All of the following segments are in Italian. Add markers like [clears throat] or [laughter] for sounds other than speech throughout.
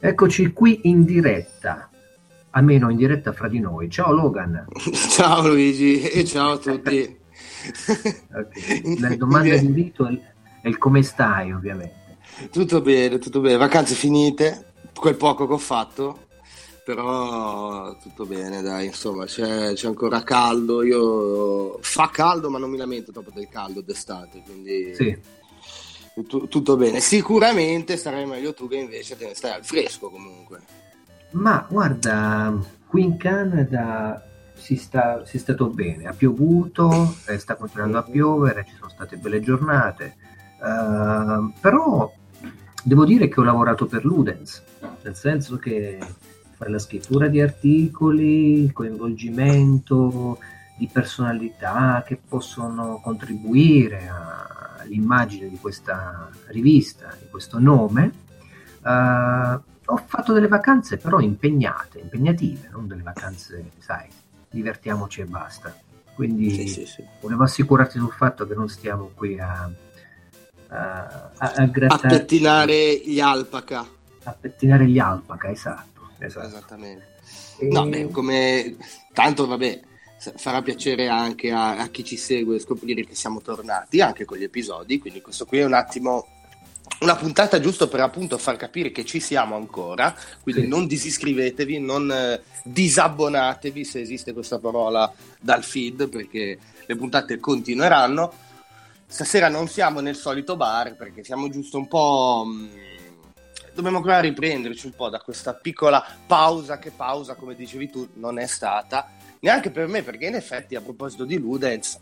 Eccoci qui in diretta, almeno in diretta fra di noi. Ciao Logan. [laughs] Ciao Luigi e ciao a tutti. okay. La domanda di invito è, il come stai ovviamente. Tutto bene, tutto bene. Vacanze finite, quel poco che ho fatto, però tutto bene, dai, insomma, c'è, c'è, ancora caldo. Io fa caldo, ma non mi lamento dopo del caldo d'estate, quindi sì tutto, tutto bene. Sicuramente sarai meglio tu che invece te ne stai al fresco comunque. Ma guarda, qui in Canada si, sta, si è stato bene, ha piovuto, eh, sta continuando a piovere, ci sono state belle giornate, uh, però devo dire che ho lavorato per Ludens, nel senso che fare la scrittura di articoli, coinvolgimento di personalità che possono contribuire a l'immagine di questa rivista, di questo nome, uh, ho fatto delle vacanze però impegnate, impegnative, non delle vacanze, sai, divertiamoci e basta. Quindi sì, sì, sì. volevo assicurarti sul fatto che non stiamo qui a, a, a, a. A pettinare gli alpaca. A pettinare gli alpaca, esatto. esatto. Esattamente. E... No, beh, come tanto vabbè, farà piacere anche a, a, chi ci segue scoprire che siamo tornati anche con gli episodi, quindi questo qui è un attimo una puntata giusto per appunto far capire che ci siamo ancora, quindi sì. non disiscrivetevi, non eh, disabbonatevi se esiste questa parola dal feed perché le puntate continueranno. Stasera non siamo nel solito bar perché siamo giusto un po'... Mh, mm, dobbiamo ancora riprenderci un po' da questa piccola pausa che pausa, come dicevi tu, non è stata neanche per me, perché in effetti a proposito di Ludens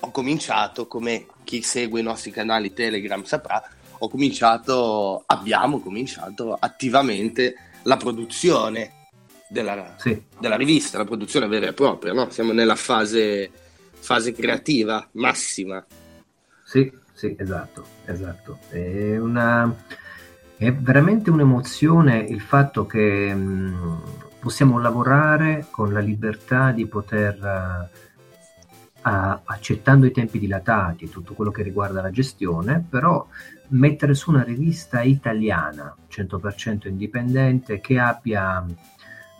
ho cominciato, come chi segue i nostri canali Telegram saprà, ho cominciato, abbiamo cominciato attivamente la produzione della, sì. della rivista, la produzione vera e propria, no? siamo nella fase, fase creativa massima. Sì, sì, esatto, esatto. È, una, è veramente un'emozione il fatto che mh, possiamo lavorare con la libertà di poter, uh, accettando i tempi dilatati tutto quello che riguarda la gestione, però mettere su una rivista italiana 100% indipendente che abbia uh,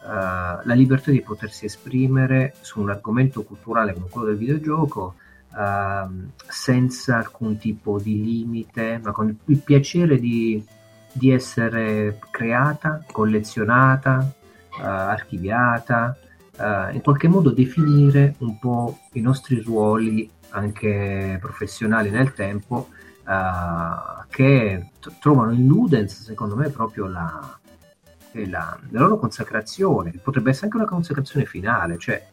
la libertà di potersi esprimere su un argomento culturale come quello del videogioco uh, senza alcun tipo di limite, ma con il piacere di, di essere creata, collezionata, archiviata, uh, in qualche modo definire un po' i nostri ruoli anche professionali nel tempo uh, che t- trovano in Ludens secondo me proprio la, la, la, loro consacrazione, potrebbe essere anche una consacrazione finale, cioè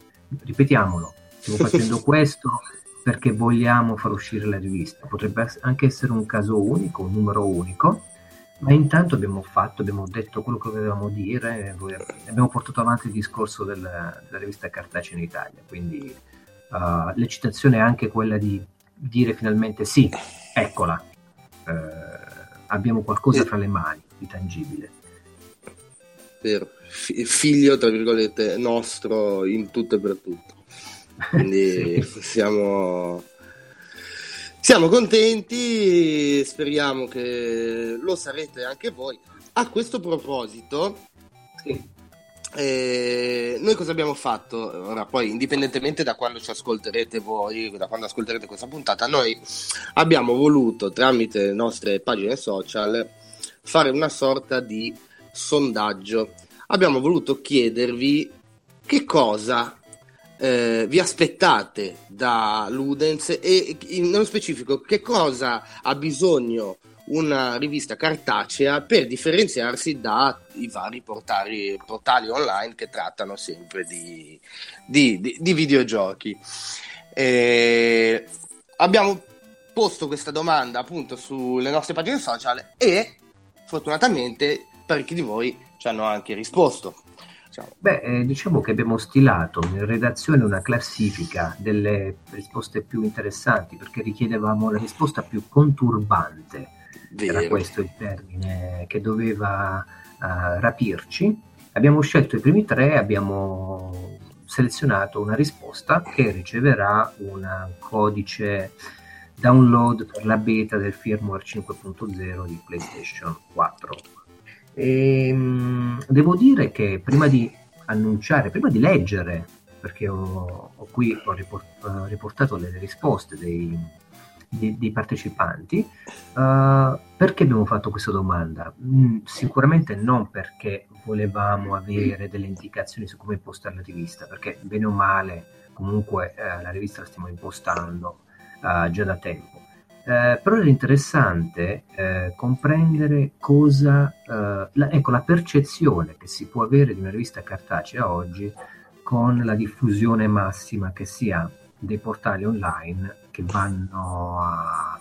ripetiamolo, stiamo [laughs] facendo questo perché vogliamo far uscire la rivista, potrebbe anche essere un caso unico, un numero unico, ma intanto abbiamo fatto, abbiamo detto quello che volevamo dire, abbiamo portato avanti il discorso del, della rivista cartacea in Italia, quindi uh, l'eccitazione è anche quella di dire finalmente sì, eccola, uh, abbiamo qualcosa fra le mani di tangibile. Vero, F- figlio tra virgolette nostro in tutto e per tutto. Quindi [laughs] sì. siamo siamo contenti, speriamo che lo sarete anche voi. A questo proposito, sì. eh, noi cosa abbiamo fatto? Ora, poi, indipendentemente da quando ci ascolterete voi, da quando ascolterete questa puntata, noi abbiamo voluto, tramite le nostre pagine social, fare una sorta di sondaggio. Abbiamo voluto chiedervi che cosa eh, vi aspettate da Ludens e nello specifico che cosa ha bisogno una rivista cartacea per differenziarsi dai vari portali, portali, online che trattano sempre di, di, di, di videogiochi. Eh, abbiamo posto questa domanda appunto sulle nostre pagine social e fortunatamente parecchi di voi ci hanno anche risposto. Beh, eh, diciamo che abbiamo stilato in redazione una classifica delle risposte più interessanti perché richiedevamo la risposta più conturbante, Vero. era questo il termine che doveva uh, rapirci. Abbiamo scelto i primi tre, abbiamo selezionato una risposta che riceverà un codice download per la beta del firmware 5.0 di PlayStation 4 E, ehm, devo dire che prima di annunciare, prima di leggere, perché ho, ho qui ho riport, riportato le risposte dei, dei, dei partecipanti, uh, perché abbiamo fatto questa domanda? Mm, sicuramente non perché volevamo avere delle indicazioni su come impostare la rivista, perché bene o male comunque uh, la rivista la stiamo impostando uh, già da tempo. Eh, però era interessante eh, comprendere cosa, eh, la, ecco, la percezione che si può avere di una rivista cartacea oggi con la diffusione massima che si ha dei portali online che vanno a,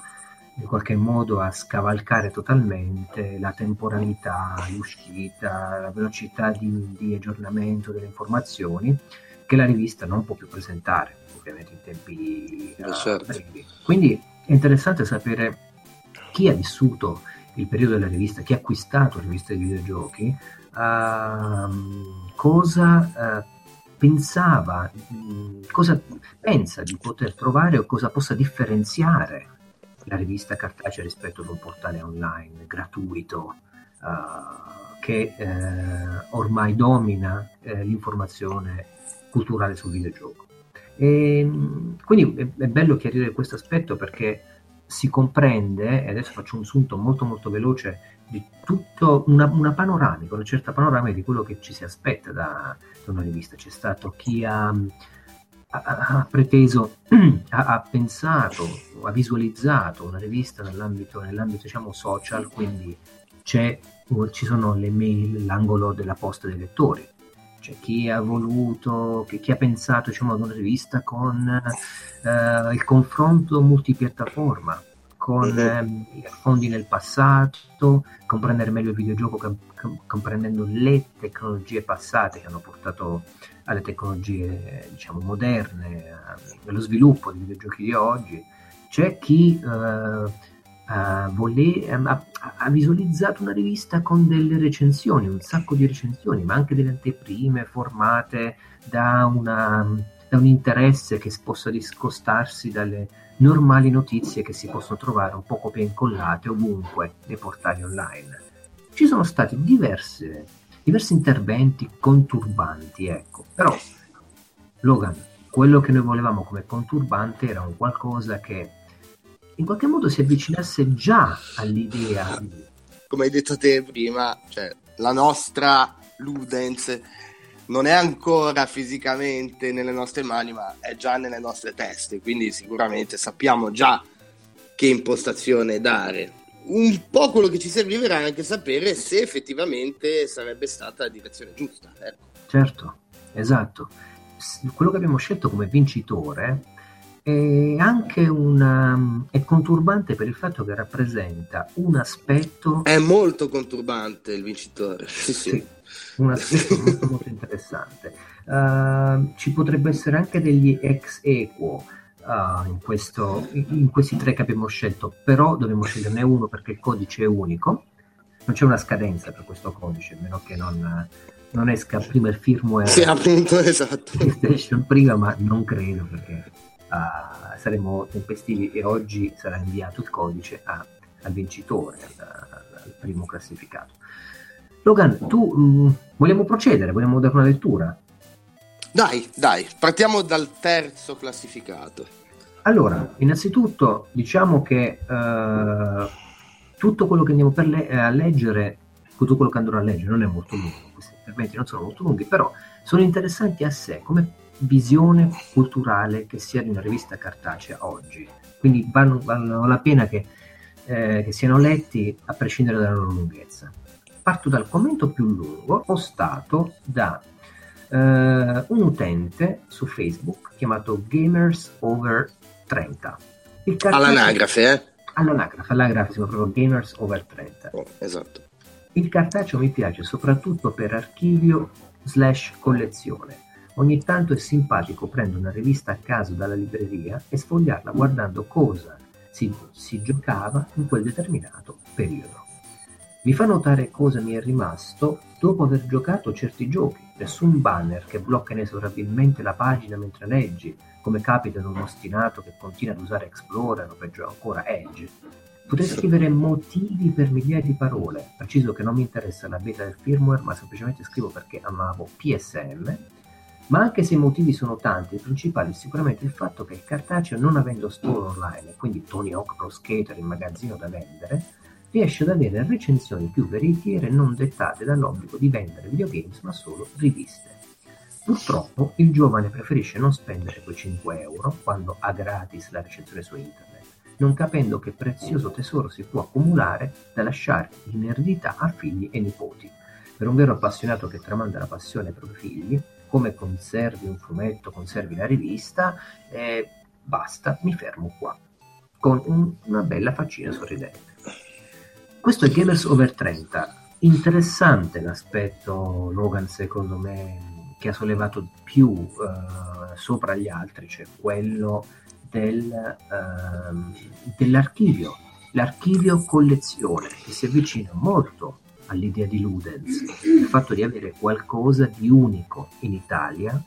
in qualche modo a scavalcare totalmente la temporalità, l'uscita, la velocità di, di aggiornamento delle informazioni che la rivista non può più presentare, ovviamente in tempi uh, certo. brevi. Quindi è interessante sapere chi ha vissuto il periodo della rivista, chi ha acquistato la rivista di videogiochi, uh, cosa uh, pensava, uh, cosa pensa di poter trovare o cosa possa differenziare la rivista cartacea rispetto ad un portale online gratuito eh, che eh, ormai domina l'informazione culturale sul videogioco. E, ehm, quindi è, è, bello chiarire questo aspetto perché si comprende, e adesso faccio un sunto molto molto veloce, di tutto una, una panoramica, una certa panoramica di quello che ci si aspetta da, da una rivista. C'è stato chi ha, ha, ha preteso, [clears throat] ha, ha, pensato, ha visualizzato una rivista nell'ambito, nell'ambito diciamo, social, quindi ci sono le mail, l'angolo della posta dei lettori c'è chi ha voluto, chi, chi ha pensato diciamo, ad una rivista con eh, il confronto multipiattaforma, con eh, fondi nel passato, comprendere meglio il videogioco com- comprendendo le tecnologie passate che hanno portato alle tecnologie diciamo, moderne, allo sviluppo dei videogiochi di oggi. C'è chi eh, uh, ha, ha, visualizzato una rivista con delle recensioni, un sacco di recensioni, ma anche delle anteprime formate da, una, da un interesse che possa discostarsi dalle normali notizie che si possono trovare un po' copia incollate ovunque nei portali online. Ci sono stati diverse, diversi interventi conturbanti, ecco, però Logan, quello che noi volevamo come conturbante era un qualcosa che in qualche modo si avvicinasse già all'idea. Come hai detto te prima, cioè, la nostra Ludens non è ancora fisicamente nelle nostre mani, ma è già nelle nostre teste, quindi sicuramente sappiamo già che impostazione dare. Un po' quello che ci serviva è anche sapere se effettivamente sarebbe stata la direzione giusta. Ecco. Certo, esatto. Quello che abbiamo scelto come vincitore è anche una, è conturbante per il fatto che rappresenta un aspetto... È molto conturbante il vincitore. Sì, sì. sì un aspetto molto, molto interessante. Uh, ci potrebbe essere anche degli ex equo uh, in, questo, in, questi tre che abbiamo scelto, però dobbiamo sceglierne uno perché il codice è unico. Non c'è una scadenza per questo codice, a meno che non, non esca prima il firmware. Sì, appunto, esatto. PlayStation prima, ma non credo perché uh, saremo tempestivi e oggi sarà inviato il codice a, al vincitore, al, al, primo classificato. Logan, tu mh, mm, vogliamo procedere? Vogliamo dare una lettura? Dai, dai, partiamo dal terzo classificato. Allora, innanzitutto diciamo che uh, tutto quello che andiamo le- a leggere, tutto quello che andrò a leggere non è molto lungo, questi interventi non sono molto lunghi, però sono interessanti a sé come visione culturale che sia di una rivista cartacea oggi. Quindi valgono, valgono la pena che, eh, che, siano letti a prescindere dalla loro lunghezza. Parto dal commento più lungo postato da eh, un utente su Facebook chiamato Gamers Over 30. all'anagrafe, eh? All'anagrafe, all'anagrafe siamo proprio Gamers Over 30. Oh, esatto. Il cartaceo mi piace soprattutto per archivio slash collezione Ogni tanto è simpatico prendere una rivista a caso dalla libreria e sfogliarla guardando cosa si, si giocava in quel determinato periodo. Mi fa notare cosa mi è rimasto dopo aver giocato certi giochi, nessun banner che blocca inesorabilmente la pagina mentre leggi, come capita ad un ostinato che continua ad usare Explorer o peggio ancora Edge. Potrei scrivere motivi per migliaia di parole. Preciso che non mi interessa la beta del firmware, ma semplicemente scrivo perché amavo PSM. Ma anche se i motivi sono tanti, il principale è sicuramente il fatto che il cartaceo, non avendo store online, quindi Tony Hawk Pro Skater in magazzino da vendere, riesce ad avere recensioni più veritiere non dettate dall'obbligo di vendere videogames, ma solo riviste. Purtroppo il giovane preferisce non spendere quei 5 euro quando ha gratis la recensione su internet non capendo che prezioso tesoro si può accumulare da lasciare in eredità a figli e nipoti. Per un vero appassionato che tramanda la passione ai propri figli, come conservi un fumetto, conservi la rivista, eh, basta, mi fermo qua, con un, una bella faccina sorridente. Questo è Gamers Over 30. Interessante l'aspetto, Logan, secondo me, che ha sollevato più eh, sopra gli altri, cioè quello del, ehm, dell'archivio, l'archivio collezione, che si avvicina molto all'idea di Ludens, il fatto di avere qualcosa di unico in Italia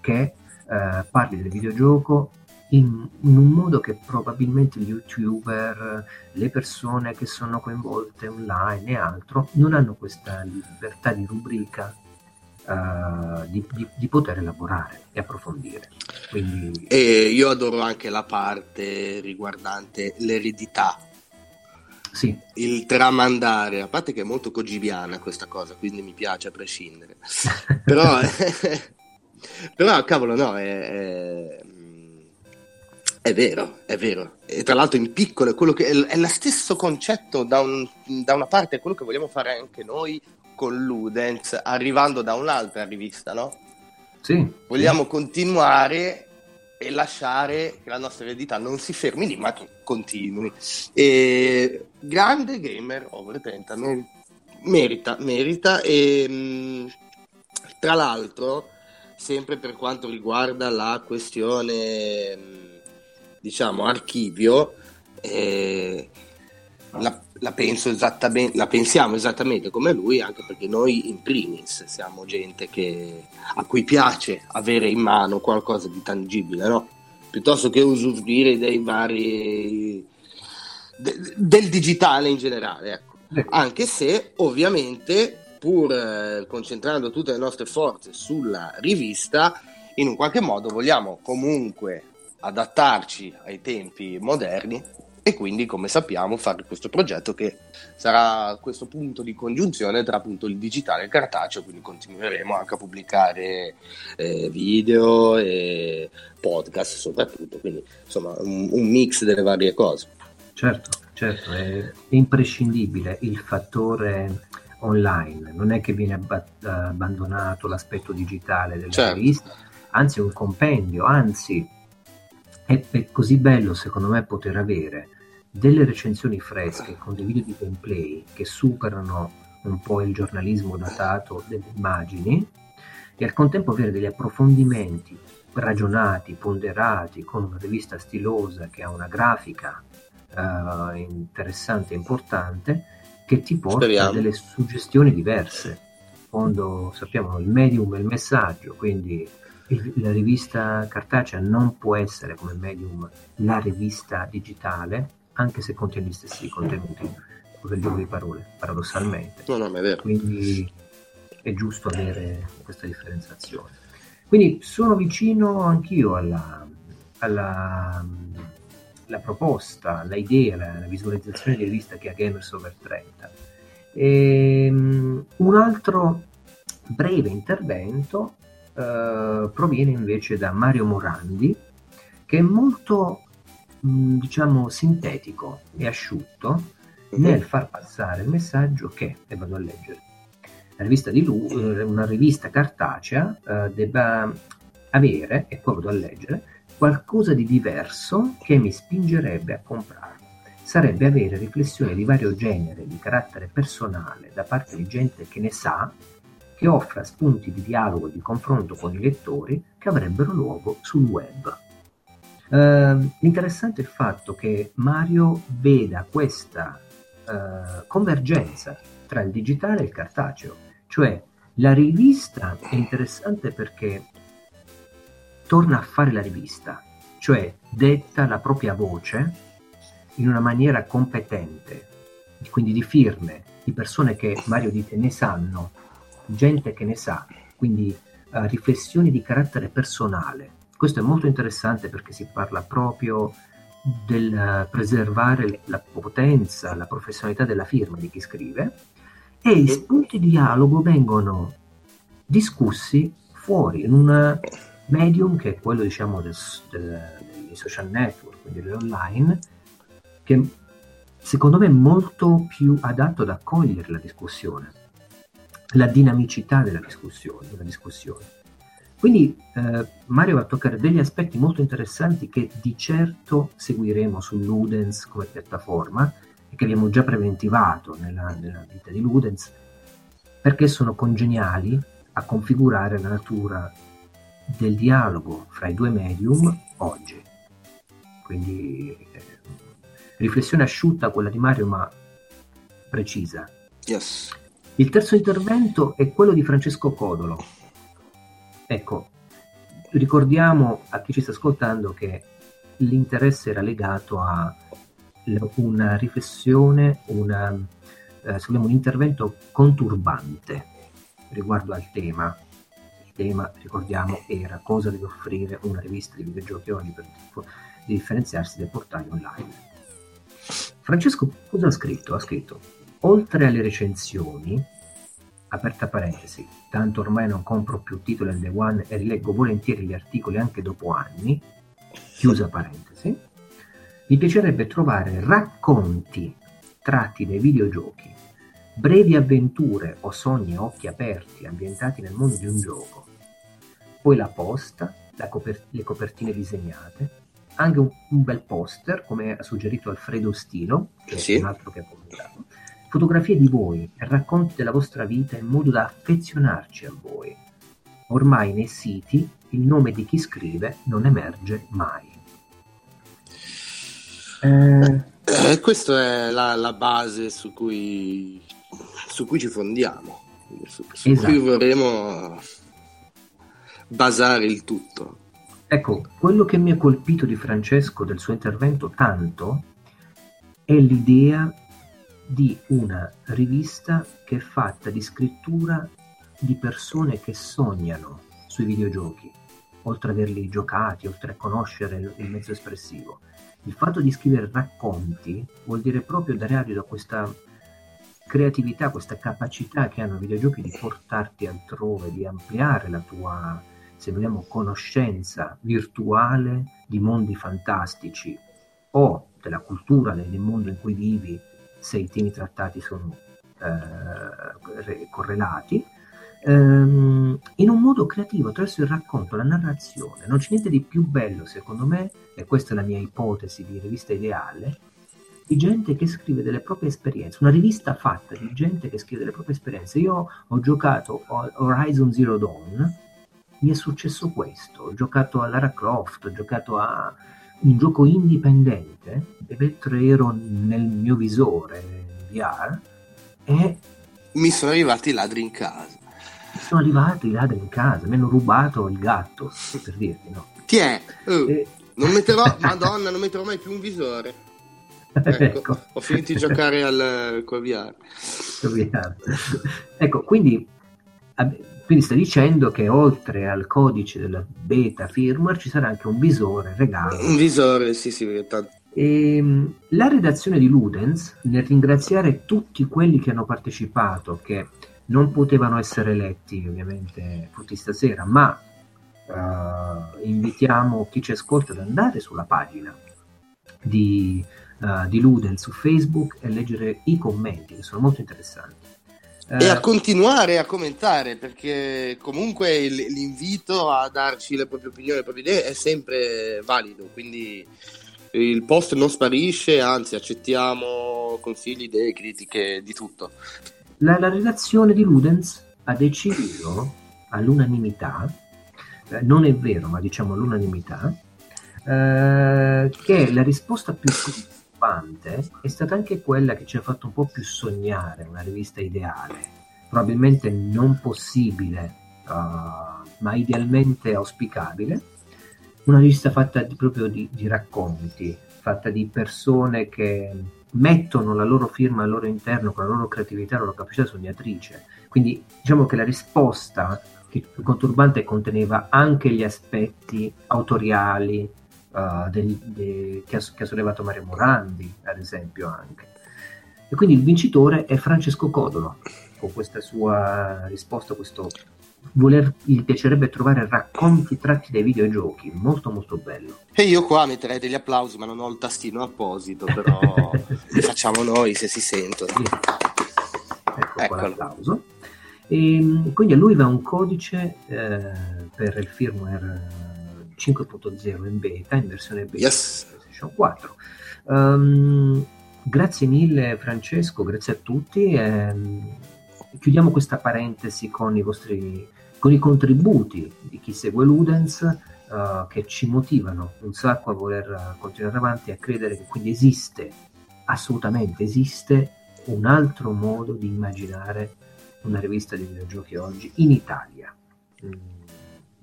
che eh, parli del videogioco in, in, un modo che probabilmente gli youtuber, le persone che sono coinvolte online e altro non hanno questa libertà di rubrica uh, di, di, di, poter elaborare e approfondire. Quindi... E io adoro anche la parte riguardante l'eredità. Sì. Il tramandare, a parte che è molto cogibiana questa cosa, quindi mi piace a prescindere. [laughs] però, [laughs] però, cavolo, no, è, è, è, vero, è vero. E tra l'altro in piccolo è, quello che, è, è lo stesso concetto da, un, da una parte, è quello che vogliamo fare anche noi con Ludens arrivando da un'altra rivista, no? Sì. Vogliamo sì. continuare e lasciare che la nostra eredità non si fermi lì, ma che continui. E grande gamer over 30, merita, merita e mh, tra l'altro, sempre per quanto riguarda la questione, mh, diciamo, archivio, eh, la, la, la, pensiamo esattamente come lui, anche perché noi in primis siamo gente che, a cui piace avere in mano qualcosa di tangibile, no? piuttosto che usufruire dei vari de, del digitale in generale. Ecco. Anche se ovviamente, pur eh, concentrando tutte le nostre forze sulla rivista, in un qualche modo vogliamo comunque adattarci ai tempi moderni e quindi come sappiamo fare questo progetto che sarà questo punto di congiunzione tra appunto il digitale e il cartaceo quindi continueremo anche a pubblicare eh, video e podcast soprattutto quindi insomma un, un, mix delle varie cose certo certo è imprescindibile il fattore online non è che viene ab- abbandonato l'aspetto digitale della certo. rivista anzi è un compendio anzi è, così bello secondo me poter avere delle recensioni fresche con dei video di gameplay che superano un po' il giornalismo datato delle immagini e al contempo avere degli approfondimenti ragionati, ponderati, con una rivista stilosa che ha una grafica uh, interessante e importante che ti porta Speriamo. a delle suggestioni diverse. Quando sappiamo il medium e il messaggio, quindi la rivista cartacea non può essere come medium la rivista digitale, anche se contiene gli stessi contenuti, del gioco di parole, paradossalmente. No, no, è vero. Quindi è giusto avere questa differenziazione. Quindi sono vicino anch'io alla, alla la proposta, l'idea, la, la, visualizzazione di rivista che ha Gamers Over 30. E, um, un altro breve intervento uh, proviene invece da Mario Morandi, che è molto mm, diciamo sintetico e asciutto mhm. nel far passare il messaggio che, e vado a leggere, la rivista di lui, eh, una rivista cartacea eh, debba avere, e poi vado a leggere, qualcosa di diverso che mi spingerebbe a comprarlo. Sarebbe avere riflessioni di vario genere, di carattere personale, da parte di gente che ne sa, che offra spunti di dialogo e di confronto con i lettori che avrebbero luogo sul web. Uh, interessante il fatto che Mario veda questa uh, convergenza tra il digitale e il cartaceo, cioè la rivista è interessante perché torna a fare la rivista, cioè detta la propria voce in una maniera competente, quindi di firme, di persone che Mario dite ne sanno, gente che ne sa, quindi uh, riflessioni di carattere personale. Questo è molto interessante perché si parla proprio del uh, preservare la potenza, la professionalità della firma di chi scrive e i spunti di dialogo vengono discussi fuori in un medium che è quello diciamo del, del, dei social network, quindi dell'online, che secondo me è molto più adatto ad accogliere la discussione, la dinamicità della discussione. Della discussione. Quindi eh, Mario va a toccare degli aspetti molto interessanti che di certo seguiremo su Ludens come piattaforma e che abbiamo già preventivato nella, nella vita di Ludens perché sono congeniali a configurare la natura del dialogo fra i due medium oggi. Quindi eh, riflessione asciutta quella di Mario, ma precisa. Yes. Il terzo intervento è quello di Francesco Codolo. Ecco, ricordiamo a chi ci sta ascoltando che l'interesse era legato a una riflessione, una, eh, un intervento conturbante riguardo al tema tema, ricordiamo, era cosa deve offrire una rivista di videogiochi oggi per di differenziarsi dai portali online. Francesco cosa ha scritto? Ha scritto, oltre alle recensioni, aperta parentesi, tanto ormai non compro più titoli al Day One e rileggo volentieri gli articoli anche dopo anni, chiusa parentesi, mi piacerebbe trovare racconti tratti dai videogiochi, brevi avventure o sogni a occhi aperti ambientati nel mondo di un gioco, poi la posta, la coper- le copertine disegnate, anche un, un, bel poster, come ha suggerito Alfredo Stilo, che sì. è un altro che ha commentato, fotografie di voi e racconti della vostra vita in modo da affezionarci a voi. Ormai nei siti il nome di chi scrive non emerge mai. Eh, eh, questa è la, la base su cui, su cui, ci fondiamo, su, su esatto. cui vorremmo basare il tutto. Ecco, quello che mi ha colpito di Francesco del suo intervento tanto è l'idea di una rivista che è fatta di scrittura di persone che sognano sui videogiochi, oltre ad averli giocati, oltre a conoscere il mezzo espressivo. Il fatto di scrivere racconti vuol dire proprio dare adito a questa creatività, questa capacità che hanno i videogiochi di portarti altrove, di ampliare la tua se vogliamo, conoscenza virtuale di mondi fantastici o della cultura del mondo in cui vivi se i temi trattati sono eh, correlati, ehm, in un modo creativo attraverso il racconto, la narrazione. Non c'è niente di più bello, secondo me, e questa è la mia ipotesi di rivista ideale, di gente che scrive delle proprie esperienze, una rivista fatta di gente che scrive delle proprie esperienze. Io ho giocato Horizon Zero Dawn, mi è successo questo, ho giocato a Lara Croft, ho giocato a un gioco indipendente e mentre ero nel mio visore VR e mi sono arrivati i ladri in casa. Mi sono arrivati i ladri in casa, mi hanno rubato il gatto, per dirti, no? Ti è, oh, e... non metterò, [laughs] madonna, non metterò mai più un visore. [laughs] Ecco, ecco. ho finito di giocare al, col VR. ecco, quindi quindi sta dicendo che oltre al codice della beta firmware ci sarà anche un visore regalo. Un visore, sì, sì. Tanto. E, ehm, la redazione di Ludens, nel ringraziare tutti quelli che hanno partecipato, che non potevano essere letti ovviamente tutti stasera, ma uh, invitiamo chi ci ascolta ad andare sulla pagina di, uh, di Ludens su Facebook e leggere i commenti che sono molto interessanti e a eh. continuare a commentare perché comunque l'invito a darci le proprie opinioni, le proprie idee è sempre valido, quindi il post non sparisce, anzi accettiamo consigli, idee, critiche, di tutto. La, la redazione di Ludens ha deciso all'unanimità, eh, non è vero ma diciamo all'unanimità, eh, che la risposta più preoccupante è stata anche quella che ci ha fatto un po' più sognare una rivista ideale, probabilmente non possibile, uh, ma idealmente auspicabile, una rivista fatta di, proprio di, di racconti, fatta di persone che mettono la loro firma al loro interno con la loro creatività, la loro capacità sognatrice. Quindi diciamo che la risposta che Conturbante conteneva anche gli aspetti autoriali uh, del, de, che, ha, che, ha, sollevato Mario Morandi, ad esempio anche. E quindi il vincitore è Francesco Codolo, con questa sua risposta, questo voler, gli piacerebbe trovare racconti tratti dai videogiochi, molto molto bello. E io qua metterei degli applausi, ma non ho il tastino apposito, però [laughs] li facciamo noi se si sentono. Ecco qua l'applauso. E, ehm, quindi a lui va un codice eh, per il firmware 5.0 in beta, in versione beta yes. PlayStation 4. Um, ehm, grazie mille Francesco, grazie a tutti. Eh, chiudiamo questa parentesi con i vostri con i contributi di chi segue Ludens uh, che ci motivano un sacco a voler continuare avanti e a credere che quindi esiste, assolutamente esiste, un altro modo di immaginare una rivista di videogiochi oggi in Italia. Mm,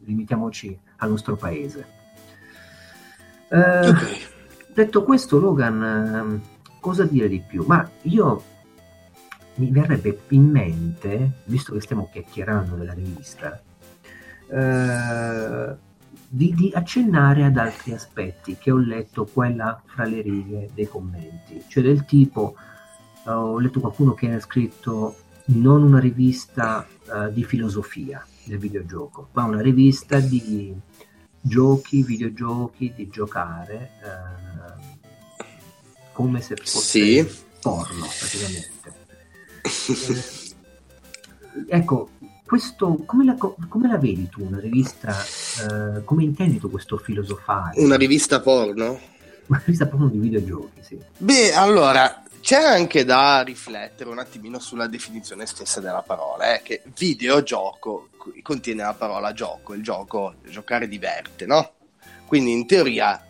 limitiamoci al nostro paese. Uh, okay. Detto questo, Logan, uh, cosa dire di più? Ma io mi verrebbe in mente, visto che stiamo chiacchierando della rivista, eh, di, di, accennare ad altri aspetti che ho letto qua e là fra le righe dei commenti, cioè del tipo, eh, ho letto qualcuno che ha scritto non una rivista uh, di filosofia del videogioco, ma una rivista di giochi, videogiochi, di giocare, uh, come se fosse sì. porno praticamente. Eh, ecco, questo, come, la, come, la, vedi tu, una rivista, eh, come intendi tu questo filosofare? Una rivista porno? Una rivista porno di videogiochi, sì. Beh, allora, c'è anche da riflettere un attimino sulla definizione stessa della parola, eh, che videogioco contiene la parola gioco, il gioco, giocare diverte, no? Quindi in teoria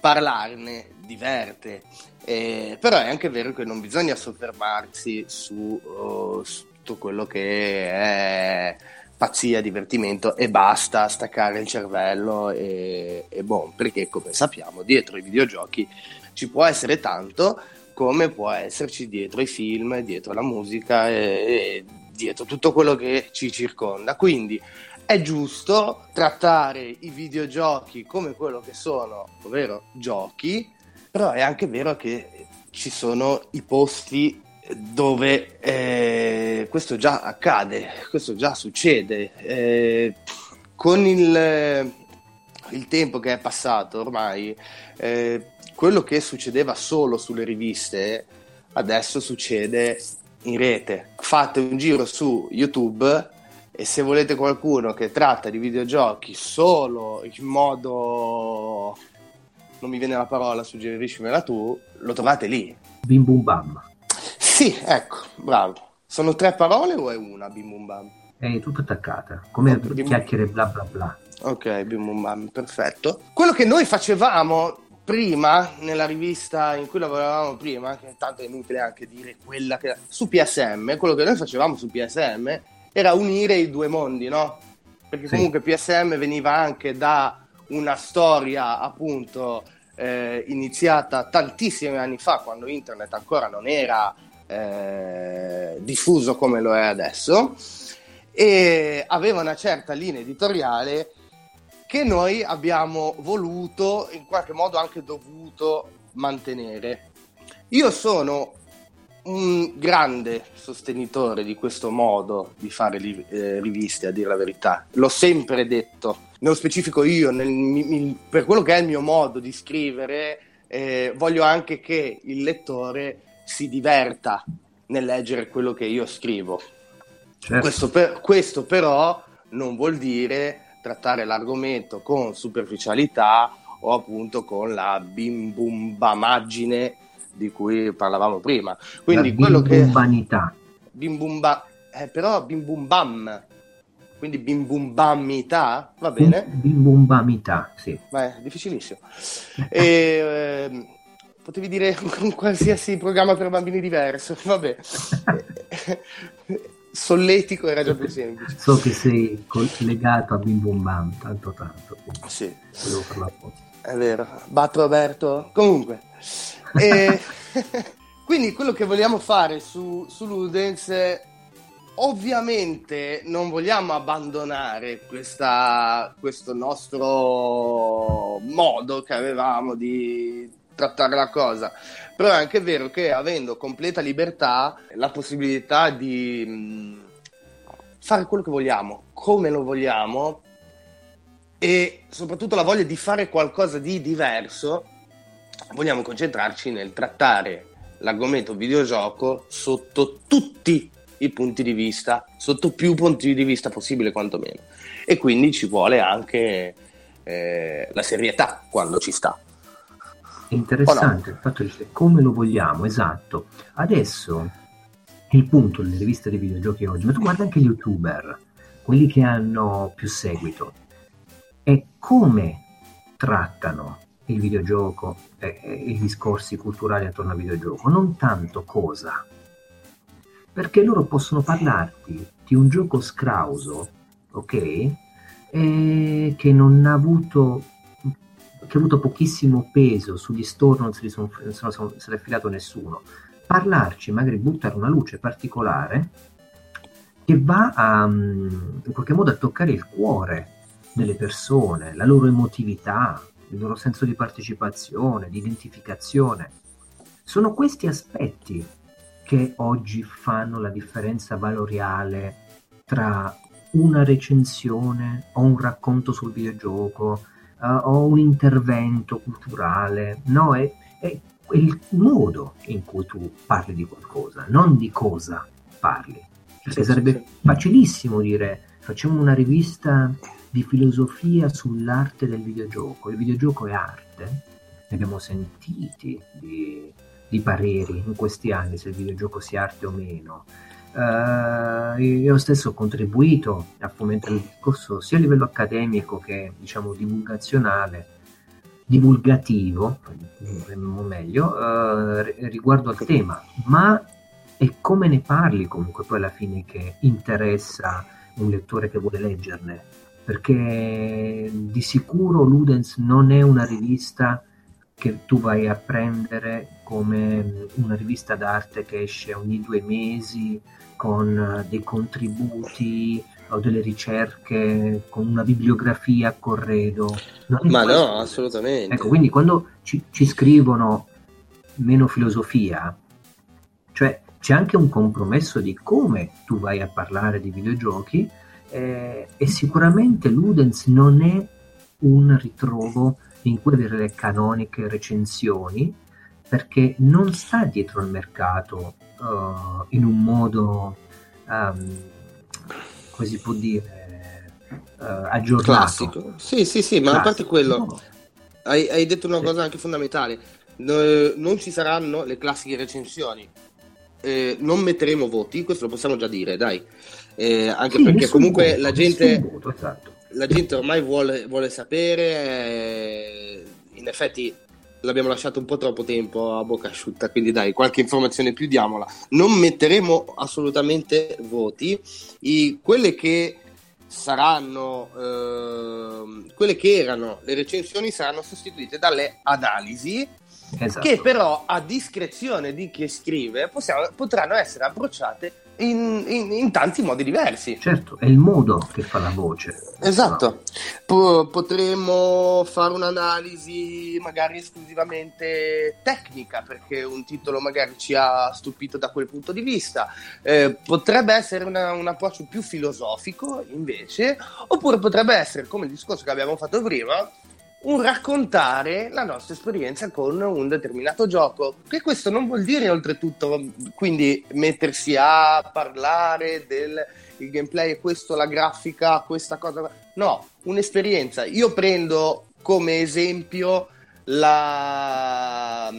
parlarne diverte, eh, però è anche vero che non bisogna soffermarsi su, uh, su tutto quello che è pazzia, divertimento e basta staccare il cervello e, e boh, perché come sappiamo dietro i videogiochi ci può essere tanto come può esserci dietro i film, dietro la musica e, e dietro tutto quello che ci circonda. Quindi è giusto trattare i videogiochi come quello che sono, ovvero giochi, però è anche vero che ci sono i posti dove eh, questo già accade, questo già succede. Eh, con il, il, tempo che è passato ormai, eh, quello che succedeva solo sulle riviste adesso succede in rete. Fate un giro su YouTube e se volete qualcuno che tratta di videogiochi solo in modo non mi viene la parola, suggeriscimela tu, lo trovate lì. Bim bum bam. Sì, ecco, bravo. Sono tre parole o è una bim bum bam? È tutta attaccata, come bim... chiacchiere bla bla bla. Ok, bim bum bam, perfetto. Quello che noi facevamo prima, nella rivista in cui lavoravamo prima, che tanto è inutile anche dire quella che... su PSM, quello che noi facevamo su PSM era unire i due mondi, no? Perché sì. comunque PSM veniva anche da una storia appunto eh, iniziata tantissimi anni fa, quando internet ancora non era eh, diffuso come lo è adesso, e aveva una certa linea editoriale che noi abbiamo voluto, in qualche modo anche dovuto mantenere. Io sono un grande sostenitore di questo modo di fare li, eh, riviste, a dire la verità. L'ho sempre detto. Nello specifico io, nel, mi, per quello che è il mio modo di scrivere, eh, voglio anche che il lettore si diverta nel leggere quello che io scrivo. Certo. Questo, per, questo però non vuol dire trattare l'argomento con superficialità o appunto con la bim bum bamaggine di cui parlavamo prima. Quindi La quello che... Bimbanità. Bimbumba... Eh, però bimbumbam. Quindi bimbumbamità, va bene? Bimbumbamità, sì. Beh, difficilissimo. e, eh, potevi dire un [laughs] qualsiasi programma per bambini diverso, vabbè. [laughs] solletico era già più semplice. So che sei legato a Bim Bum Bam, tanto tanto. Sì. È vero. Batto Roberto. Comunque. E... [laughs] quindi quello che vogliamo fare su, su Ludens ovviamente non vogliamo abbandonare questa, questo nostro modo che avevamo di trattare la cosa però è anche vero che avendo completa libertà la possibilità di mh, fare quello che vogliamo come lo vogliamo e soprattutto la voglia di fare qualcosa di diverso vogliamo concentrarci nel trattare l'argomento videogioco sotto tutti i punti di vista, sotto più punti di vista possibile quantomeno. E quindi ci vuole anche eh, la serietà quando ci sta. Interessante no? il fatto di dire come lo vogliamo, esatto. Adesso il punto nelle riviste dei videogiochi oggi, ma tu guarda anche gli youtuber, quelli che hanno più seguito, è come trattano il videogioco e, e i discorsi culturali attorno al videogioco, non tanto cosa perché loro possono parlarti di un gioco scrauso, ok? E che non ha avuto che ha avuto pochissimo peso sugli store, non se ne sono, sono, se ne è filato nessuno. Parlarci, magari buttare una luce particolare che va a, in qualche modo a toccare il cuore delle persone, la loro emotività, il loro senso di partecipazione, di identificazione. Sono questi aspetti che oggi fanno la differenza valoriale tra una recensione o un racconto sul videogioco uh, o un intervento culturale, no, è, è, il modo in cui tu parli di qualcosa, non di cosa parli. Perché sì, sarebbe sì, facilissimo dire facciamo una rivista di filosofia sull'arte del videogioco. Il videogioco è arte, ne abbiamo sentiti di di pareri in questi anni se il videogioco sia arte o meno. Uh, io stesso ho contribuito a fomentare il discorso sia a livello accademico che diciamo divulgazionale, divulgativo, meglio, uh, riguardo al tema, ma è come ne parli comunque poi alla fine che interessa un lettore che vuole leggerne, perché di sicuro Ludens non è una rivista che tu vai a prendere come una rivista d'arte che esce ogni due mesi con eh, dei contributi o delle ricerche con una bibliografia a corredo. Ma no, assolutamente. Ecco, quindi quando ci, ci, scrivono meno filosofia, cioè c'è anche un compromesso di come tu vai a parlare di videogiochi eh, e sicuramente Ludens non è un ritrovo in cui avere le canoniche recensioni perché non sta dietro al mercato uh, in un modo um, come si può dire uh, aggiornato classico sì sì sì ma classico. a parte quello no. hai, hai, detto una sì. cosa anche fondamentale no, non ci saranno le classiche recensioni eh, non metteremo voti questo lo possiamo già dire dai eh, anche sì, perché comunque voto, la gente voto, esatto la gente ormai vuole, vuole sapere, eh, in effetti l'abbiamo lasciato un po' troppo tempo a bocca asciutta, quindi dai, qualche informazione più diamola. Non metteremo assolutamente voti, I, quelle che saranno, eh, quelle che erano le recensioni saranno sostituite dalle analisi. Esatto. Che però a discrezione di chi scrive possiamo, potranno essere approcciate in, in, in, tanti modi diversi. Certo, è il modo che fa la voce. Esatto. Po- potremmo fare un'analisi magari esclusivamente tecnica, perché un titolo magari ci ha stupito da quel punto di vista. Eh, potrebbe essere una, un approccio più filosofico, invece, oppure potrebbe essere, come il discorso che abbiamo fatto prima, un raccontare la nostra esperienza con un determinato gioco. Che questo non vuol dire oltretutto quindi mettersi a parlare del gameplay questo, la grafica, questa cosa. No, un'esperienza. Io prendo come esempio la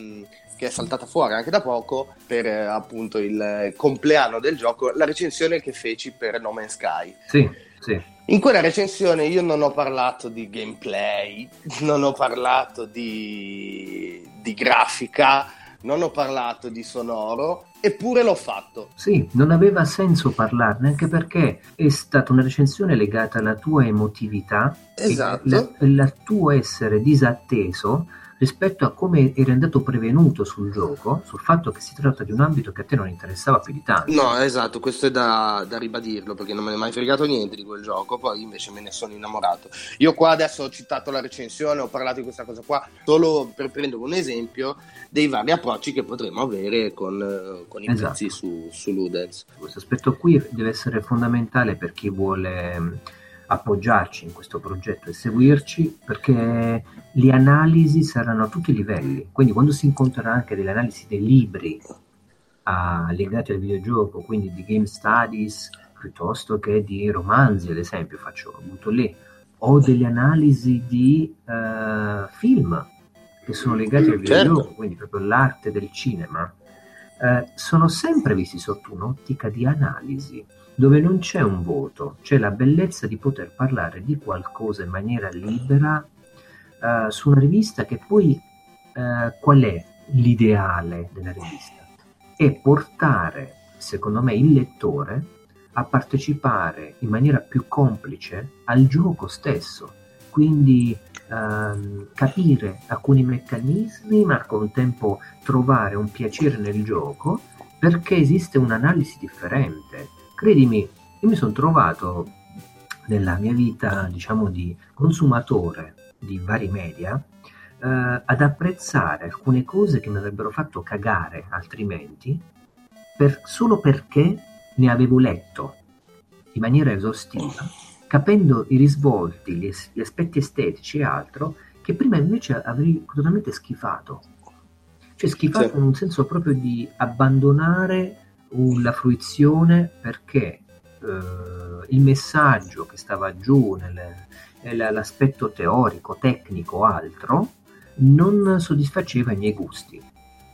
che è saltata fuori anche da poco per appunto il compleanno del gioco, la recensione che feci per No Man's Sky. Sì, sì in quella recensione io non ho parlato di gameplay, non ho parlato di, di grafica, non ho parlato di sonoro, eppure l'ho fatto. Sì, non aveva senso parlarne anche perché è stata una recensione legata alla tua emotività esatto. al tuo essere disatteso rispetto a come eri andato prevenuto sul gioco, sul fatto che si tratta di un ambito che a te non interessava più di tanto. No, esatto, questo è da, da ribadirlo perché non me ne è mai fregato niente di quel gioco, poi invece me ne sono innamorato. Io qua adesso ho citato la recensione, ho parlato di questa cosa qua, solo per prendere un esempio dei vari approcci che potremmo avere con, con i esatto. pezzi su, su Ludens. Questo aspetto qui deve essere fondamentale per chi vuole appoggiarci in questo progetto e seguirci perché le analisi saranno a tutti i livelli. Quindi quando si incontrerà anche delle analisi dei libri uh, legati al videogioco, quindi di game studies piuttosto che di romanzi, ad esempio, faccio butto lì, o delle analisi di uh, film che sono legati al videogioco, certo. quindi proprio l'arte del cinema, uh, sono sempre visti sotto un'ottica di analisi dove non c'è un voto, c'è la bellezza di poter parlare di qualcosa in maniera libera uh, su una rivista che poi uh, qual è l'ideale della rivista? È portare, secondo me, il lettore a partecipare in maniera più complice al gioco stesso, quindi uh, capire alcuni meccanismi, ma al contempo trovare un piacere nel gioco perché esiste un'analisi differente. Credimi, io mi sono trovato nella mia vita, diciamo, di consumatore di vari media, eh, ad apprezzare alcune cose che mi avrebbero fatto cagare altrimenti, per, solo perché ne avevo letto in maniera esaustiva, capendo i risvolti, gli, gli aspetti estetici e altro, che prima invece avrei totalmente schifato. Cioè schifato sì. in un senso proprio di abbandonare la fruizione perché eh, il messaggio che stava giù nell'aspetto teorico, tecnico, altro, non soddisfaceva i miei gusti.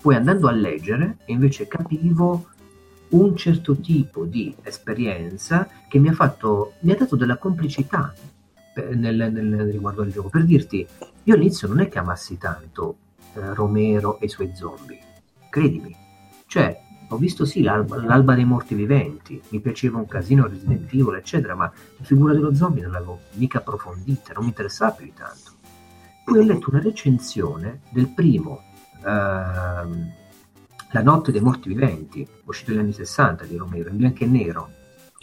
Poi andando a leggere, invece capivo un certo tipo di esperienza che mi ha, fatto, mi ha dato della complicità nel, nel, riguardo al gioco. Per dirti, io all'inizio non è che amassi tanto eh, Romero e i suoi zombie, credimi. Cioè, ho visto sì l'alba, l'alba, dei morti viventi, mi piaceva un casino Resident Evil, eccetera, ma la figura dello zombie non l'avevo mica approfondita, non mi interessava più di tanto. Poi ho letto una recensione del primo, ehm, La notte dei morti viventi, uscito negli anni 60 di Romero, in bianco e nero.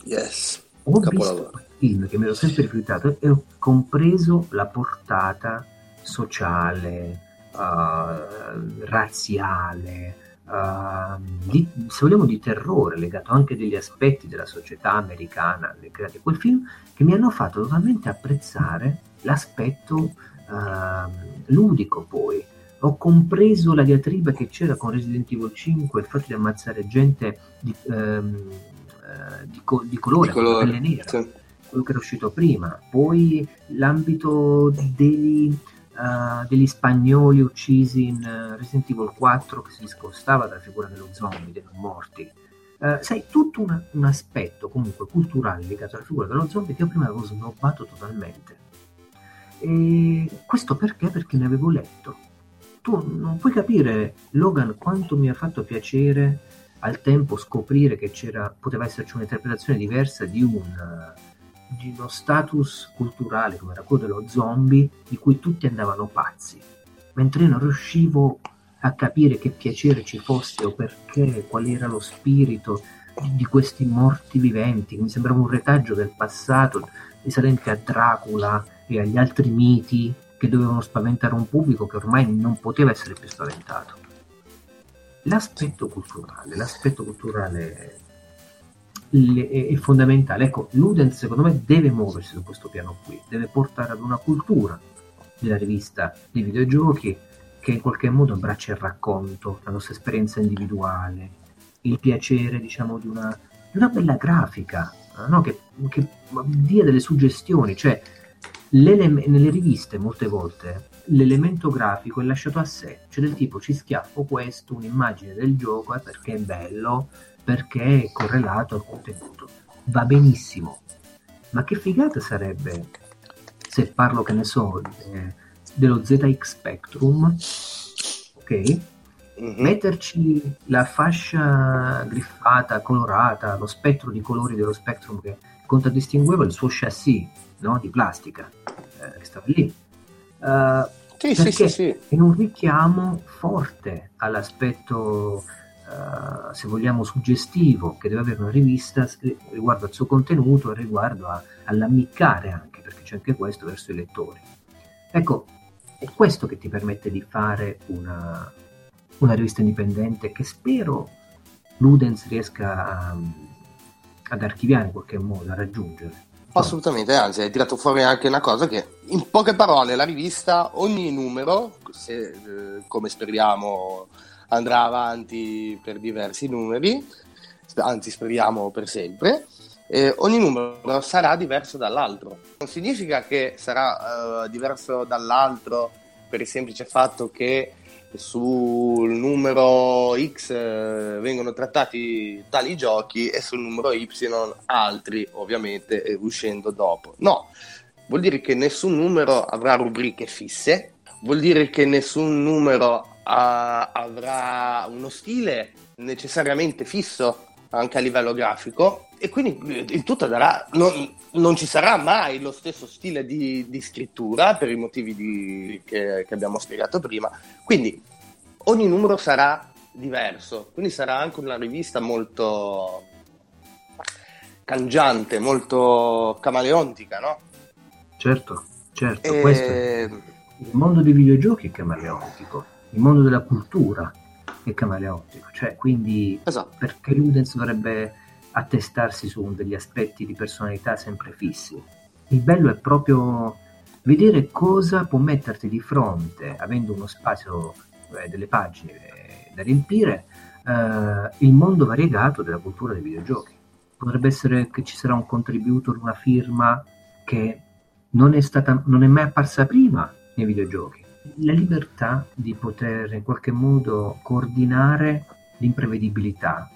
Yes. Ho visto il film che mi ero sempre rifiutato e ho compreso la portata sociale, uh, razziale, uh, di, se vogliamo di terrore legato anche a degli aspetti della società americana a quel film che mi hanno fatto totalmente apprezzare l'aspetto uh, ludico poi ho compreso la diatriba che c'era con Resident Evil 5 il fatto di ammazzare gente di, um, uh, di, co- di colore, di colore. pelle nera sì. quello che era uscito prima poi l'ambito dei uh, degli spagnoli uccisi in uh, Resident Evil 4 che si discostava dalla figura dello zombie, dei morti. Uh, sai, tutto un, un, aspetto comunque culturale legato alla figura dello zombie che io prima avevo snobbato totalmente. E questo perché? Perché ne avevo letto. Tu non puoi capire, Logan, quanto mi ha fatto piacere al tempo scoprire che poteva esserci un'interpretazione diversa di un di uno status culturale come era quello dello zombie di cui tutti andavano pazzi, mentre io non riuscivo a capire che piacere ci fosse o perché, qual era lo spirito di questi morti viventi, che mi sembrava un retaggio del passato risalente a Dracula e agli altri miti che dovevano spaventare un pubblico che ormai non poteva essere più spaventato. L'aspetto culturale, l'aspetto culturale è fondamentale. Ecco, Ludens secondo me deve muoversi su questo piano qui, deve portare ad una cultura della rivista dei videogiochi che in qualche modo abbraccia il racconto, la nostra esperienza individuale, il piacere diciamo di una, di una bella grafica, no? che, che, dia delle suggestioni, cioè nelle riviste molte volte l'elemento grafico è lasciato a sé, cioè del tipo ci schiaffo questo, un'immagine del gioco eh, perché è bello, perché è correlato al contenuto. Va benissimo, ma che figata sarebbe se parlo, che ne so, eh, dello ZX Spectrum, ok? Mm-hmm. Metterci la fascia griffata, colorata, lo spettro di colori dello Spectrum che contraddistingueva il suo chassis no? di plastica eh, che stava lì. Uh, sì, sì, sì, sì. in un richiamo forte all'aspetto, uh, se vogliamo, suggestivo che deve avere una rivista riguardo al suo contenuto e riguardo a, all'ammiccare anche, perché c'è anche questo verso i lettori. Ecco, è questo che ti permette di fare una, una rivista indipendente che spero Ludens riesca a, ad archiviare in qualche modo, a raggiungere. Assolutamente, anzi hai tirato fuori anche una cosa che in poche parole la rivista ogni numero, se, eh, come speriamo andrà avanti per diversi numeri, anzi speriamo per sempre, eh, ogni numero sarà diverso dall'altro. Non significa che sarà eh, diverso dall'altro per il semplice fatto che sul numero X eh, vengono trattati tali giochi e sul numero Y altri, ovviamente eh, uscendo dopo. No, vuol dire che nessun numero avrà rubriche fisse, vuol dire che nessun numero ha, avrà uno stile necessariamente fisso anche a livello grafico e quindi eh, il tutto darà, non, non ci sarà mai lo stesso stile di, di scrittura per i motivi di, che, che abbiamo spiegato prima, quindi ogni numero sarà diverso, quindi sarà anche una rivista molto cangiante, molto camaleontica, no? Certo, certo, e... questo il mondo dei videogiochi è camaleontico, il mondo della cultura è camaleontico, cioè quindi esatto. perché Ludens dovrebbe attestarsi su degli aspetti di personalità sempre fissi. Il bello è proprio vedere cosa può metterti di fronte, avendo uno spazio, eh, delle pagine eh, da riempire, eh, il mondo variegato della cultura dei videogiochi. Potrebbe essere che ci sarà un contributo di una firma che non è, stata, non è mai apparsa prima nei videogiochi. La libertà di poter in qualche modo coordinare l'imprevedibilità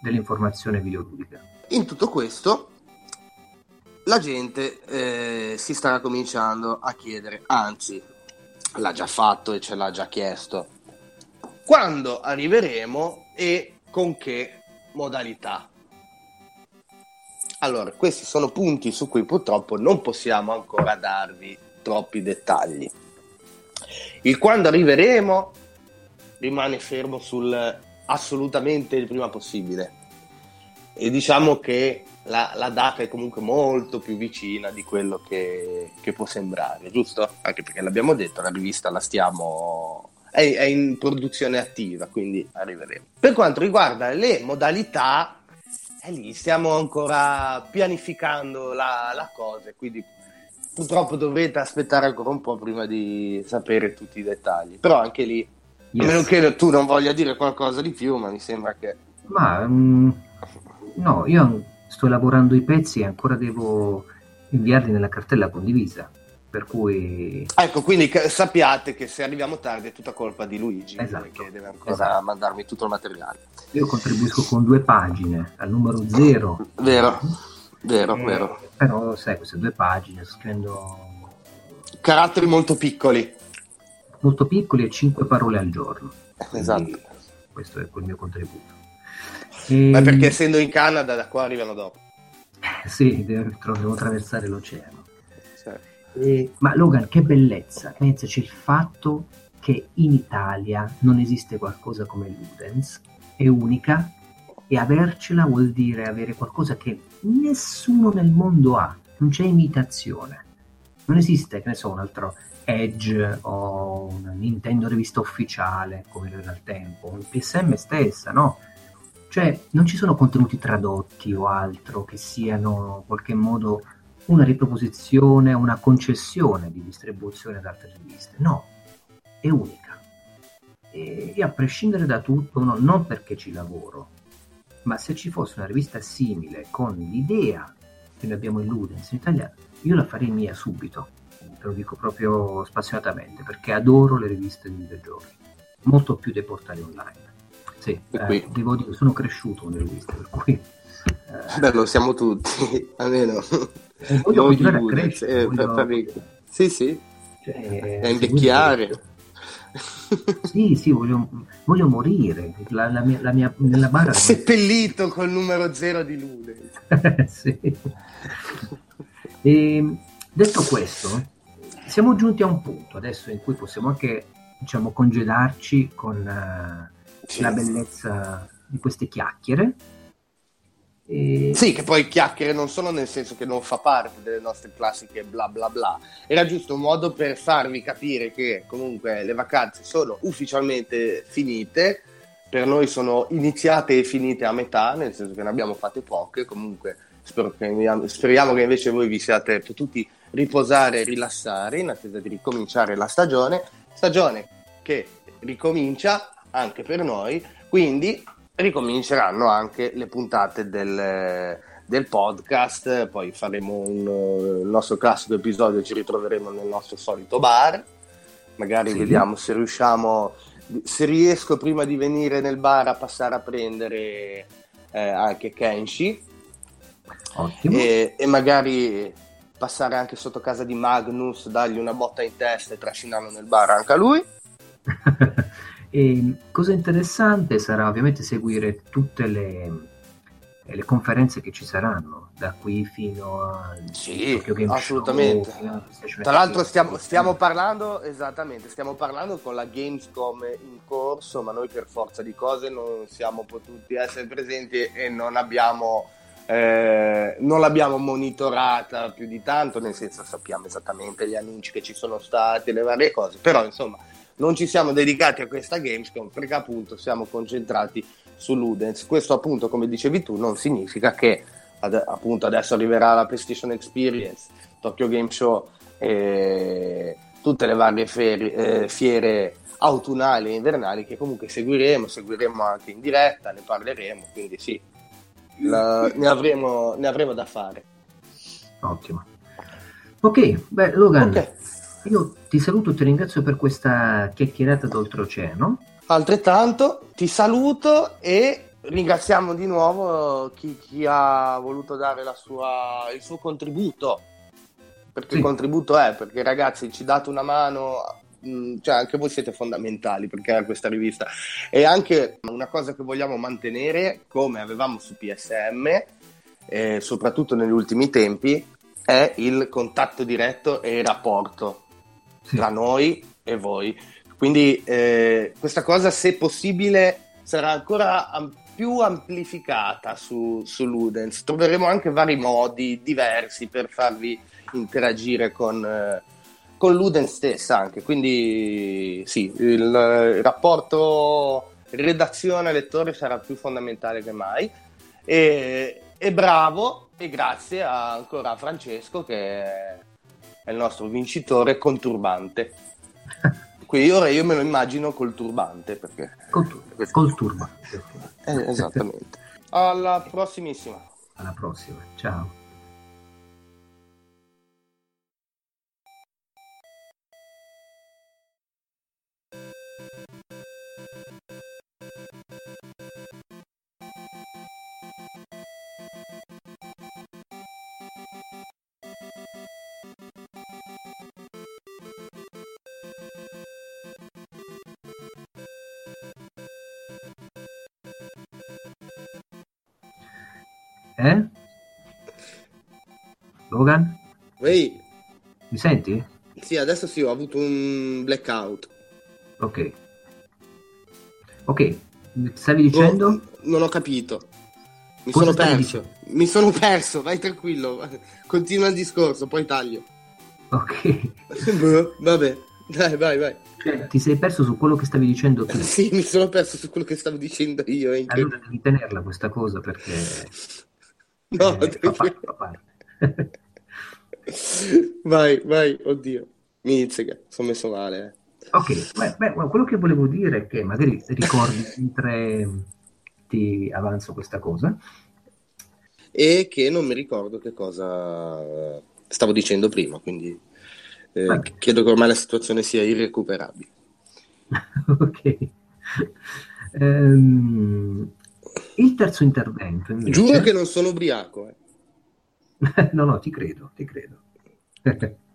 dell'informazione videoludica. In tutto questo la gente eh, si starà cominciando a chiedere, anzi l'ha già fatto e ce l'ha già chiesto, quando arriveremo e con che modalità. Allora, questi sono punti su cui purtroppo non possiamo ancora darvi troppi dettagli. Il quando arriveremo rimane fermo sul assolutamente il prima possibile. E diciamo che la, la, data è comunque molto più vicina di quello che, che, può sembrare, giusto? Anche perché l'abbiamo detto, la rivista la stiamo. È, è in produzione attiva, quindi arriveremo. Per quanto riguarda le modalità, è lì stiamo ancora pianificando la, la cosa, quindi purtroppo dovrete aspettare ancora un po' prima di sapere tutti i dettagli. Però anche lì Yes. A meno che tu non voglia dire qualcosa di più, ma mi sembra che... Ma um, no, io sto elaborando i pezzi e ancora devo inviarli nella cartella condivisa. Per cui... Ecco, quindi sappiate che se arriviamo tardi è tutta colpa di Luigi, esatto, che deve ancora esatto. mandarmi tutto il materiale. Io contribuisco con due pagine, al numero zero. Vero, vero, eh, vero. Però sai, queste due pagine, scrivendo... Caratteri molto piccoli molto piccoli e 5 parole al giorno. Esatto. questo è il mio contributo. E... Ma perché essendo in Canada da qua arrivano dopo? [laughs] Sì, devo attraversare l'oceano. Certo. E... ma Logan, che bellezza! Pensaci il fatto che in Italia non esiste qualcosa come Ludens, è unica e avercela vuol dire avere qualcosa che nessuno nel mondo ha, non c'è imitazione. Non esiste, che ne so, un altro Edge o una Nintendo rivista ufficiale come era al tempo, un PSM stessa, no? Cioè non ci sono contenuti tradotti o altro che siano in qualche modo una riproposizione, una concessione di distribuzione ad altre riviste, no, è unica. E, e a prescindere da tutto, no, non perché ci lavoro, ma se ci fosse una rivista simile con l'idea che noi abbiamo in Ludens in Italia, io la farei mia subito te lo dico proprio spassionatamente, perché adoro le riviste di videogiochi, molto più dei portali online. Sì, eh, devo dire, sono cresciuto con le riviste, per cui... Eh, [laughs] Beh, lo siamo tutti, almeno. Eh, voglio continuare a crescere. Eh, voglio... Sì, sì, cioè, a invecchiare. Sì, sì, voglio, voglio morire. La, la mia, la mia, nella barra... Seppellito col numero zero di Lune. [laughs] sì. E, detto questo, siamo giunti a un punto adesso in cui possiamo anche diciamo, congedarci con uh, sì. la bellezza di queste chiacchiere e... Sì, che poi chiacchiere non sono nel senso che non fa parte delle nostre classiche bla bla bla. Era giusto un modo per farvi capire che comunque le vacanze sono ufficialmente finite. Per noi sono iniziate e finite a metà, nel senso che ne abbiamo fatte poche. Comunque che, speriamo che invece voi vi siate potuti riposare e rilassare in attesa di ricominciare la stagione. Stagione che ricomincia anche per noi. Quindi ricominceranno anche le puntate del, del podcast, poi faremo un, il nostro classico episodio, ci ritroveremo nel nostro solito bar, magari sì. vediamo se riusciamo, se riesco prima di venire nel bar a passare a prendere eh, anche Kenshi e, e, magari passare anche sotto casa di Magnus, dargli una botta in testa e trascinarlo nel bar anche a lui. [laughs] E cosa interessante sarà ovviamente seguire tutte le, le conferenze che ci saranno da qui fino a sì, assolutamente. Show, Tra l'altro stiamo, stiamo, parlando esattamente, stiamo parlando con la Gamescom in corso, ma noi per forza di cose non siamo potuti essere presenti e non abbiamo eh, non l'abbiamo monitorata più di tanto, nel senso sappiamo esattamente gli annunci che ci sono stati, le varie cose, però insomma non ci siamo dedicati a questa Gamescom perché appunto siamo concentrati su Ludens. Questo appunto, come dicevi tu, non significa che ad, appunto adesso arriverà la PlayStation Experience, Tokyo Game Show e tutte le varie fiere, eh, fiere autunnali e invernali che comunque seguiremo, seguiremo anche in diretta, ne parleremo, quindi sì, la, ne, avremo, ne avremo da fare. Ottimo. Ok, beh Logan, okay. Io ti saluto e ti ringrazio per questa chiacchierata d'oltreoceano. Altrettanto, ti saluto e ringraziamo di nuovo chi, chi ha voluto dare sua, il suo contributo. Perché sì. il contributo è, perché ragazzi ci date una mano, mm, cioè anche voi siete fondamentali per creare questa rivista. E anche una cosa che vogliamo mantenere, come avevamo su PSM, eh, soprattutto negli ultimi tempi, è il contatto diretto e il rapporto. Tra noi e voi. Quindi eh, questa cosa, se possibile, sarà ancora am- più amplificata su, su Ludens. Troveremo anche vari modi diversi per farvi interagire con, eh, con Ludens stessa anche. Quindi sì, il, il rapporto redazione-lettore sarà più fondamentale che mai. E, e bravo e grazie a, ancora a Francesco che è il nostro vincitore con turbante. Qui ora io me lo immagino col turbante perché... Col, col turbante. Eh, esattamente. Alla prossimissima. Alla prossima, ciao. Eh? Logan? Ehi. Mi senti? Sì, adesso sì, ho avuto un blackout. Ok. Ok, stavi dicendo? Oh, non ho capito. Mi Cosa sono perso. Dicendo? Mi sono perso, vai tranquillo. Continua il discorso, poi taglio. Ok. [laughs] Boh, vabbè, dai, vai, vai. Cioè, ti sei perso su quello che stavi dicendo tu? [laughs] sì, mi sono perso su quello che stavo dicendo io. Allora devi tenerla questa cosa perché No, eh, fa, fa parte. [laughs] vai, vai, oddio. Mi Mizzica, sono messo male. Eh. Ok, beh, beh, quello che volevo dire è che magari ricordi [laughs] mentre ti avanzo questa cosa. E che non mi ricordo che cosa stavo dicendo prima, quindi eh, credo che ormai la situazione sia irrecuperabile. [laughs] ok. Um, il terzo intervento invece... Giuro che non sono ubriaco. Eh. [laughs] no, no, ti credo, ti credo. [laughs]